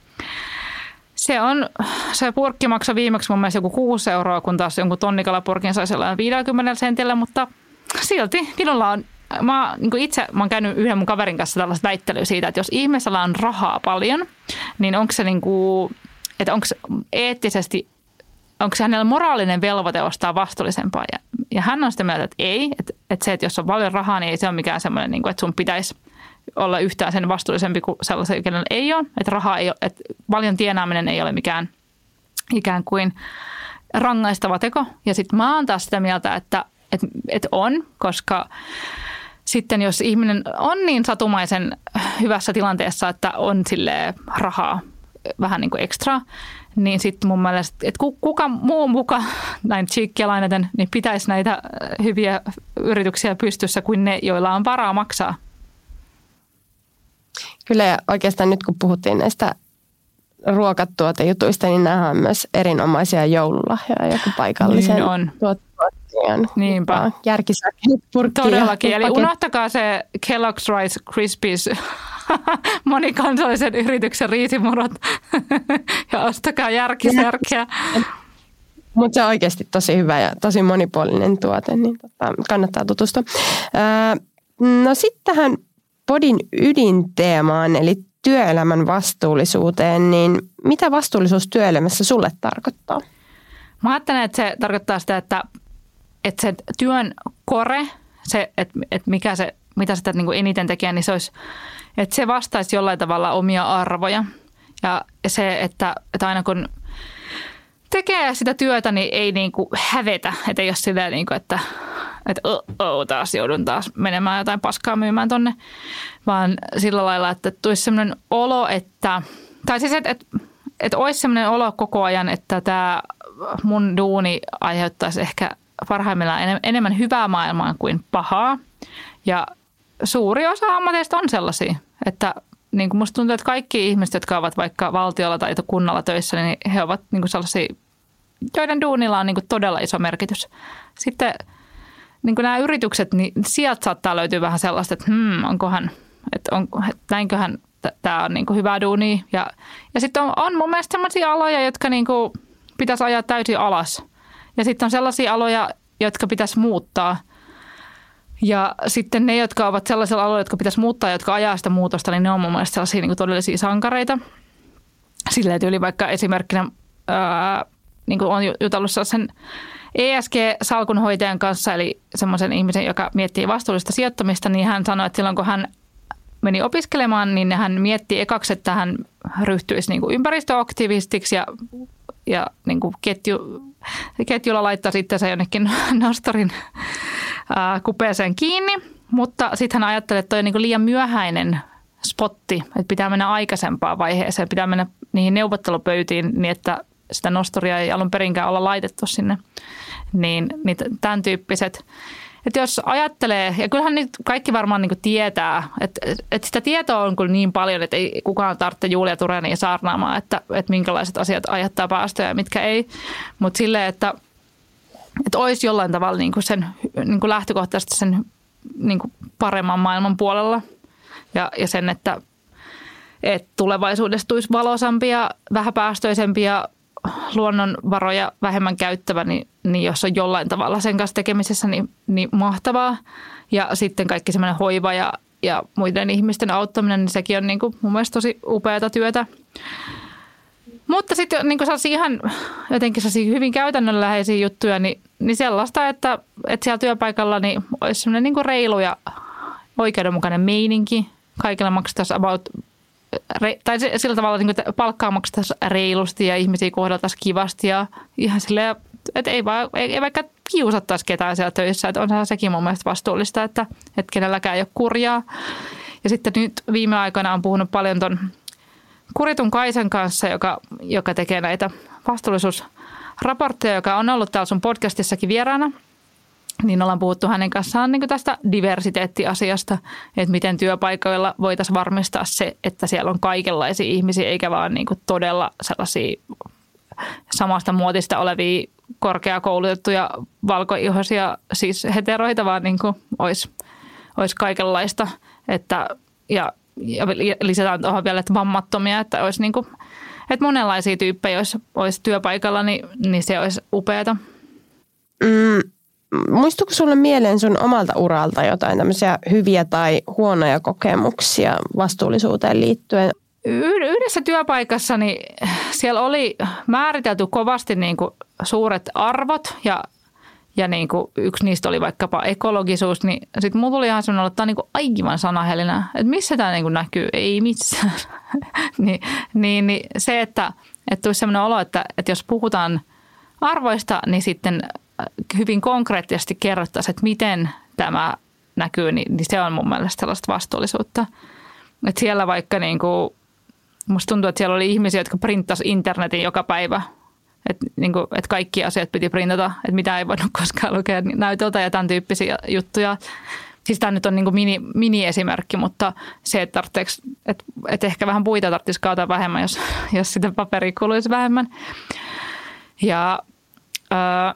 se on, se purkki maksaa viimeksi mun mielestä joku 6 euroa, kun taas jonkun tonnikalapurkin sai sellainen 50 sentillä, mutta silti minulla on mä, niin itse mä oon käynyt yhden mun kaverin kanssa tällaista väittelyä siitä, että jos ihmisellä on rahaa paljon, niin onko se niin kuin, että onko se eettisesti, onko se hänellä moraalinen velvoite ostaa vastuullisempaa. Ja, ja hän on sitä mieltä, että ei, että, että se, että jos on paljon rahaa, niin ei se ole mikään semmoinen, niin kuin, että sun pitäisi olla yhtään sen vastuullisempi kuin sellaisen, kenellä ei ole. Että rahaa ei ole, että paljon tienaaminen ei ole mikään ikään kuin rangaistava teko. Ja sitten mä oon taas sitä mieltä, että että et on, koska sitten jos ihminen on niin satumaisen hyvässä tilanteessa, että on sille rahaa vähän niin kuin ekstra, niin sitten mun mielestä, että kuka muu muka, näin cheekkiä lainaten, niin pitäisi näitä hyviä yrityksiä pystyssä kuin ne, joilla on varaa maksaa. Kyllä ja oikeastaan nyt kun puhuttiin näistä ruokatuotejutuista, niin nämä on myös erinomaisia joululahjoja joku paikallisen niin on. Tuottajan. Niinpä. Järkisäkeet, purkkia. Todellakin, eli unohtakaa se Kellogg's Rice Krispies monikansallisen yrityksen riisimurot ja ostakaa järkisärkeä. Mutta se on oikeasti tosi hyvä ja tosi monipuolinen tuote, niin tota, kannattaa tutustua. Öö, no sitten tähän podin ydinteemaan, eli työelämän vastuullisuuteen, niin mitä vastuullisuus työelämässä sulle tarkoittaa? Mä ajattelen, että se tarkoittaa sitä, että, että se työn kore, se, että, että mikä se, mitä sitä niin kuin eniten tekee, niin se olisi, että se vastaisi jollain tavalla omia arvoja. Ja se, että, että aina kun tekee sitä työtä, niin ei niin kuin hävetä. Että ei ole silleen, niin kuin, että, että oh, oh, taas joudun taas menemään jotain paskaa myymään tonne. Vaan sillä lailla, että tulisi sellainen olo, että, tai siis, että, että, että olisi sellainen olo koko ajan, että tämä mun duuni aiheuttaisi ehkä parhaimmillaan enemmän hyvää maailmaan kuin pahaa. Ja suuri osa ammateista on sellaisia, että niin kuin musta tuntuu, että kaikki ihmiset, jotka ovat vaikka valtiolla tai kunnalla töissä, niin he ovat niin kuin sellaisia, joiden duunilla on niin kuin todella iso merkitys. Sitten niin kuin nämä yritykset, niin sieltä saattaa löytyä vähän sellaista, että hmm, onkohan, että, on, että näinköhän tämä on niin kuin hyvä duuni. Ja, ja sitten on, on mun mielestä sellaisia aloja, jotka niin kuin pitäisi ajaa täysin alas. Ja sitten on sellaisia aloja, jotka pitäisi muuttaa – ja sitten ne, jotka ovat sellaisilla aloilla, jotka pitäisi muuttaa, jotka ajaa sitä muutosta, niin ne on mun mielestä sellaisia niin kuin todellisia sankareita. Sillä tyyli vaikka esimerkkinä ää, niin kuin on jutellut sen ESG-salkunhoitajan kanssa, eli semmoisen ihmisen, joka miettii vastuullista sijoittamista, niin hän sanoi, että silloin kun hän meni opiskelemaan, niin hän mietti ekaksi, että hän ryhtyisi niin kuin ympäristöaktivistiksi ja, ja niin kuin ketju, ketjulla laittaa sitten se jonnekin nostorin kupeeseen kiinni. Mutta sitten hän ajatteli, että toi on niin liian myöhäinen spotti, että pitää mennä aikaisempaan vaiheeseen, pitää mennä niihin neuvottelupöytiin niin, että sitä nostoria ei alun perinkään olla laitettu sinne. Niin, niin tämän tyyppiset. Että jos ajattelee, ja kyllähän nyt kaikki varmaan niin tietää, että, että sitä tietoa on kyllä niin paljon, että ei kukaan tarvitse Julia Turenia saarnaamaan, että, että minkälaiset asiat ajattaa päästöjä ja mitkä ei. Mutta silleen, että, että olisi jollain tavalla niin sen niin lähtökohtaisesti sen niin paremman maailman puolella ja, ja sen, että, että tulevaisuudessa tulisi valosampia, vähäpäästöisempiä luonnonvaroja vähemmän käyttävä, niin, niin jos on jollain tavalla sen kanssa tekemisessä, niin, niin mahtavaa. Ja sitten kaikki semmoinen hoiva ja, ja muiden ihmisten auttaminen, niin sekin on niin kuin mun mielestä tosi upeata työtä. Mutta sitten niin kuin ihan jotenkin hyvin käytännönläheisiä juttuja, niin, niin sellaista, että, että siellä työpaikalla niin olisi semmoinen niin reilu ja oikeudenmukainen meininki. Kaikilla maksettaisiin about tai sillä tavalla, niin että palkkaa maksettaisiin reilusti ja ihmisiä kohdeltaisiin kivasti ja ihan silleen, että ei, vaan, ei, ei vaikka kiusattaisi ketään siellä töissä. Että onhan sekin mun mielestä vastuullista, että, että kenelläkään ei ole kurjaa. Ja sitten nyt viime aikoina on puhunut paljon ton Kuritun Kaisen kanssa, joka, joka tekee näitä vastuullisuusraportteja, joka on ollut täällä sun podcastissakin vieraana – niin ollaan puhuttu hänen kanssaan niin tästä diversiteettiasiasta, että miten työpaikoilla voitaisiin varmistaa se, että siellä on kaikenlaisia ihmisiä, eikä vaan niin todella sellaisia samasta muotista olevia korkeakoulutettuja valkoihoisia siis heteroita, vaan niin kuin olisi, olisi kaikenlaista. Että, ja, ja lisätään tuohon vielä, että vammattomia, että olisi niin kuin, että monenlaisia tyyppejä olisi, olisi työpaikalla, niin, niin se olisi upeata. Mm, muistuuko sulle mieleen sun omalta uralta jotain tämmöisiä hyviä tai huonoja kokemuksia vastuullisuuteen liittyen? Yhdessä työpaikassa niin siellä oli määritelty kovasti niin kuin suuret arvot ja, ja niin kuin yksi niistä oli vaikkapa ekologisuus, niin sitten mulla tuli ihan sellainen, että tämä on niin aivan sanahelinä, että missä tämä niin kuin näkyy, ei missään. niin, niin, niin, se, että, että tulisi sellainen olo, että, että jos puhutaan arvoista, niin sitten hyvin konkreettisesti kerrottaisiin, että miten tämä näkyy, niin, niin se on mun mielestä sellaista vastuullisuutta. Että siellä vaikka niin kuin, musta tuntuu, että siellä oli ihmisiä, jotka printtasi internetin joka päivä. Että niin kuin, että kaikki asiat piti printata, että mitä ei voinut koskaan lukea näytöltä ja tämän tyyppisiä juttuja. Siis tämä nyt on niin kuin mini, mini-esimerkki, mutta se, että, että, että ehkä vähän puita tarvitsisi kaataa vähemmän, jos, jos sitä paperia kuluisi vähemmän. Ja äh,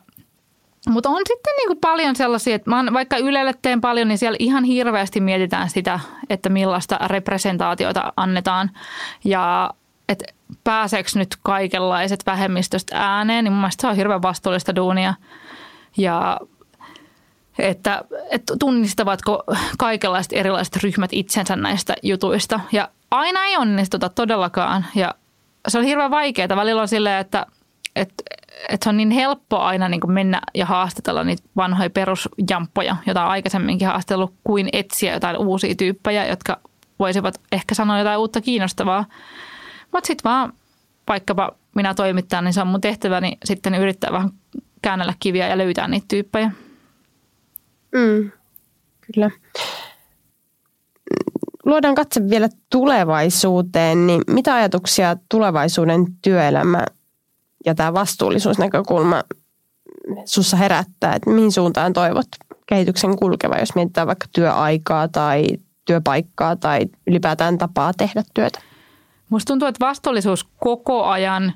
mutta on sitten niin kuin paljon sellaisia, että vaikka Ylelle teen paljon, niin siellä ihan hirveästi mietitään sitä, että millaista representaatiota annetaan. Ja että pääseekö nyt kaikenlaiset vähemmistöstä ääneen, niin mun mielestä se on hirveän vastuullista duunia. Ja että, että tunnistavatko kaikenlaiset erilaiset ryhmät itsensä näistä jutuista. Ja aina ei onnistuta todellakaan. Ja se on hirveän vaikeaa. Välillä on silleen, että, että että se on niin helppo aina niin kuin mennä ja haastatella niitä vanhoja perusjamppoja, joita on aikaisemminkin haastellut, kuin etsiä jotain uusia tyyppejä, jotka voisivat ehkä sanoa jotain uutta kiinnostavaa. Mutta sitten vaan vaikkapa minä toimittajan, niin se on mun tehtäväni sitten yrittää vähän käännellä kiviä ja löytää niitä tyyppejä. Mm, kyllä. Luodaan katse vielä tulevaisuuteen, niin mitä ajatuksia tulevaisuuden työelämä ja tämä vastuullisuusnäkökulma sussa herättää, että mihin suuntaan toivot kehityksen kulkeva, jos mietitään vaikka työaikaa tai työpaikkaa tai ylipäätään tapaa tehdä työtä? Musta tuntuu, että vastuullisuus koko ajan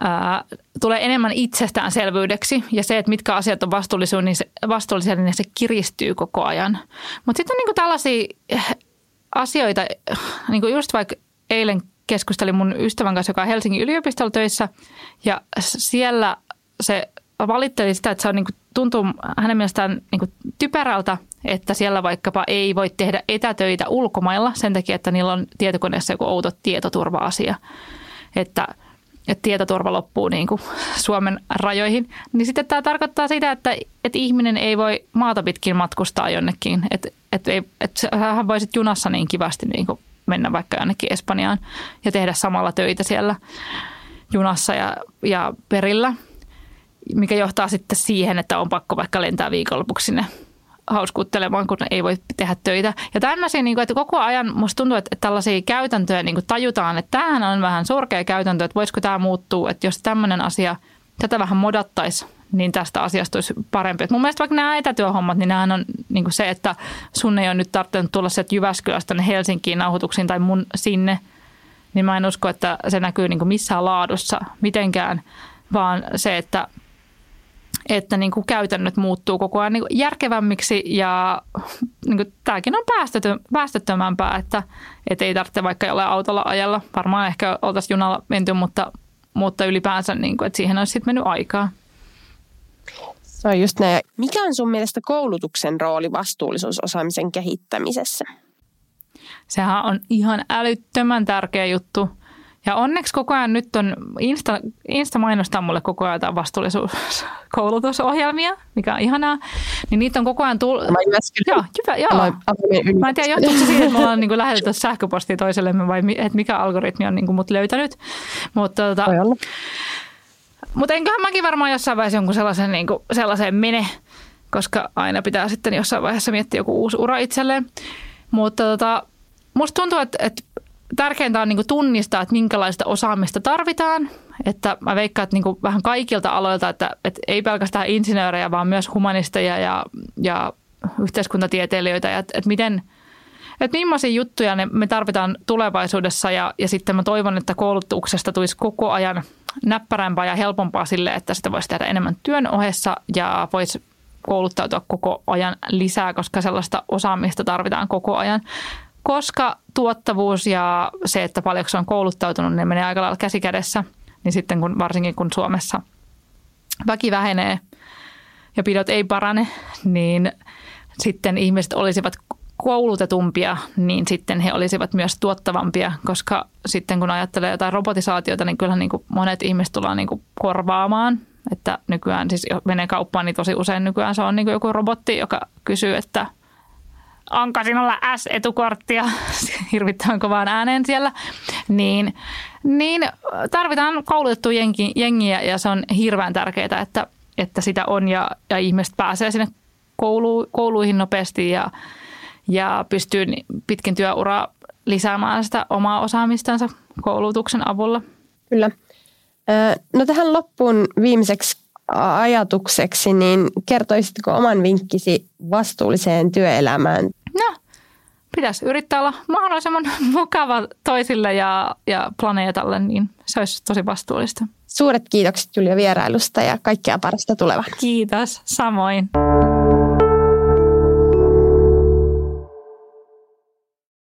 ää, tulee enemmän itsestäänselvyydeksi ja se, että mitkä asiat on vastuullisia, niin se, vastuullisia, niin se kiristyy koko ajan. Mutta sitten on niinku tällaisia asioita, niin kuin just vaikka eilen keskustelin mun ystävän kanssa, joka on Helsingin yliopistolla töissä ja siellä se valitteli sitä, että se on niin kuin, tuntuu hänen mielestään niin kuin typerältä, että siellä vaikkapa ei voi tehdä etätöitä ulkomailla sen takia, että niillä on tietokoneessa joku outo tietoturva-asia. Että, että tietoturva loppuu niin kuin Suomen rajoihin, niin sitten tämä tarkoittaa sitä, että, että ihminen ei voi maata pitkin matkustaa jonnekin. Että, että, ei, että hän voisit junassa niin kivasti niin kuin mennä vaikka jonnekin Espanjaan ja tehdä samalla töitä siellä junassa ja, ja perillä, mikä johtaa sitten siihen, että on pakko vaikka lentää viikonlopuksi sinne hauskuuttelemaan, kun ei voi tehdä töitä. Ja tämmöisiä, niin kuin, että koko ajan musta tuntuu, että tällaisia käytäntöjä niin kuin tajutaan, että tämähän on vähän surkea käytäntö, että voisiko tämä muuttua, että jos tämmöinen asia, tätä vähän modattaisi, niin tästä asiasta olisi parempi. Et mun mielestä vaikka nämä etätyöhommat, niin nämä on niin kuin se, että sun ei ole nyt tarvinnut tulla sieltä Jyväskylästä Helsinkiin nauhoituksiin tai mun sinne, niin mä en usko, että se näkyy niin kuin missään laadussa mitenkään, vaan se, että – että niin kuin käytännöt muuttuu koko ajan niin kuin järkevämmiksi ja niin kuin tämäkin on päästetö, päästöttömämpää, että, että ei tarvitse vaikka jollain autolla ajella. Varmaan ehkä oltaisiin junalla menty, mutta, mutta ylipäänsä niin kuin, että siihen olisi sitten mennyt aikaa. Se on just näin. Mikä on sun mielestä koulutuksen rooli vastuullisuusosaamisen kehittämisessä? Sehän on ihan älyttömän tärkeä juttu – ja onneksi koko ajan nyt on, Insta, Insta mainostaa mulle koko ajan jotain vastuullisuuskoulutusohjelmia, mikä on ihanaa. Niin niitä on koko ajan tullut. Joo, hyvä, joo. Mä en tiedä, johtuuko se siitä, että me ollaan niin lähetetty sähköpostia toisellemme vai että mikä algoritmi on niin kuin mut löytänyt. Mutta tota, mutta enköhän mäkin varmaan jossain vaiheessa jonkun sellaisen, niin kuin, sellaiseen mene, koska aina pitää sitten jossain vaiheessa miettiä joku uusi ura itselleen. Mutta tota, musta tuntuu, että, että tärkeintä on niin tunnistaa, että minkälaista osaamista tarvitaan. Että mä veikkaan, että niin vähän kaikilta aloilta, että, että ei pelkästään insinöörejä, vaan myös humanisteja ja, ja yhteiskuntatieteilijöitä. Ja että, että miten, että millaisia juttuja ne, me tarvitaan tulevaisuudessa ja, ja sitten mä toivon, että koulutuksesta tulisi koko ajan näppärämpää ja helpompaa sille, että sitä voisi tehdä enemmän työn ohessa ja voisi kouluttautua koko ajan lisää, koska sellaista osaamista tarvitaan koko ajan. Koska tuottavuus ja se, että paljonko on kouluttautunut, ne menee aika lailla käsikädessä, niin sitten kun, varsinkin kun Suomessa väki vähenee ja pidot ei parane, niin sitten ihmiset olisivat koulutetumpia, niin sitten he olisivat myös tuottavampia, koska sitten kun ajattelee jotain robotisaatiota, niin kyllä niin kuin monet ihmiset tullaan niin kuin korvaamaan. Että nykyään siis menee kauppaan, niin tosi usein nykyään se on niin kuin joku robotti, joka kysyy, että – onko sinulla S-etukorttia, hirvittävän kovaan ääneen siellä, niin, niin tarvitaan koulutettu jengi, jengiä ja se on hirveän tärkeää, että, että sitä on ja, ja ihmiset pääsee sinne koulu, kouluihin nopeasti ja, ja pystyy pitkin työuraa lisäämään sitä omaa osaamistansa koulutuksen avulla. Kyllä. No tähän loppuun viimeiseksi ajatukseksi, niin kertoisitko oman vinkkisi vastuulliseen työelämään? No, pitäisi yrittää olla mahdollisimman mukava toisille ja, ja planeetalle, niin se olisi tosi vastuullista. Suuret kiitokset Julia vierailusta ja kaikkea parasta tulevaa. Kiitos, samoin.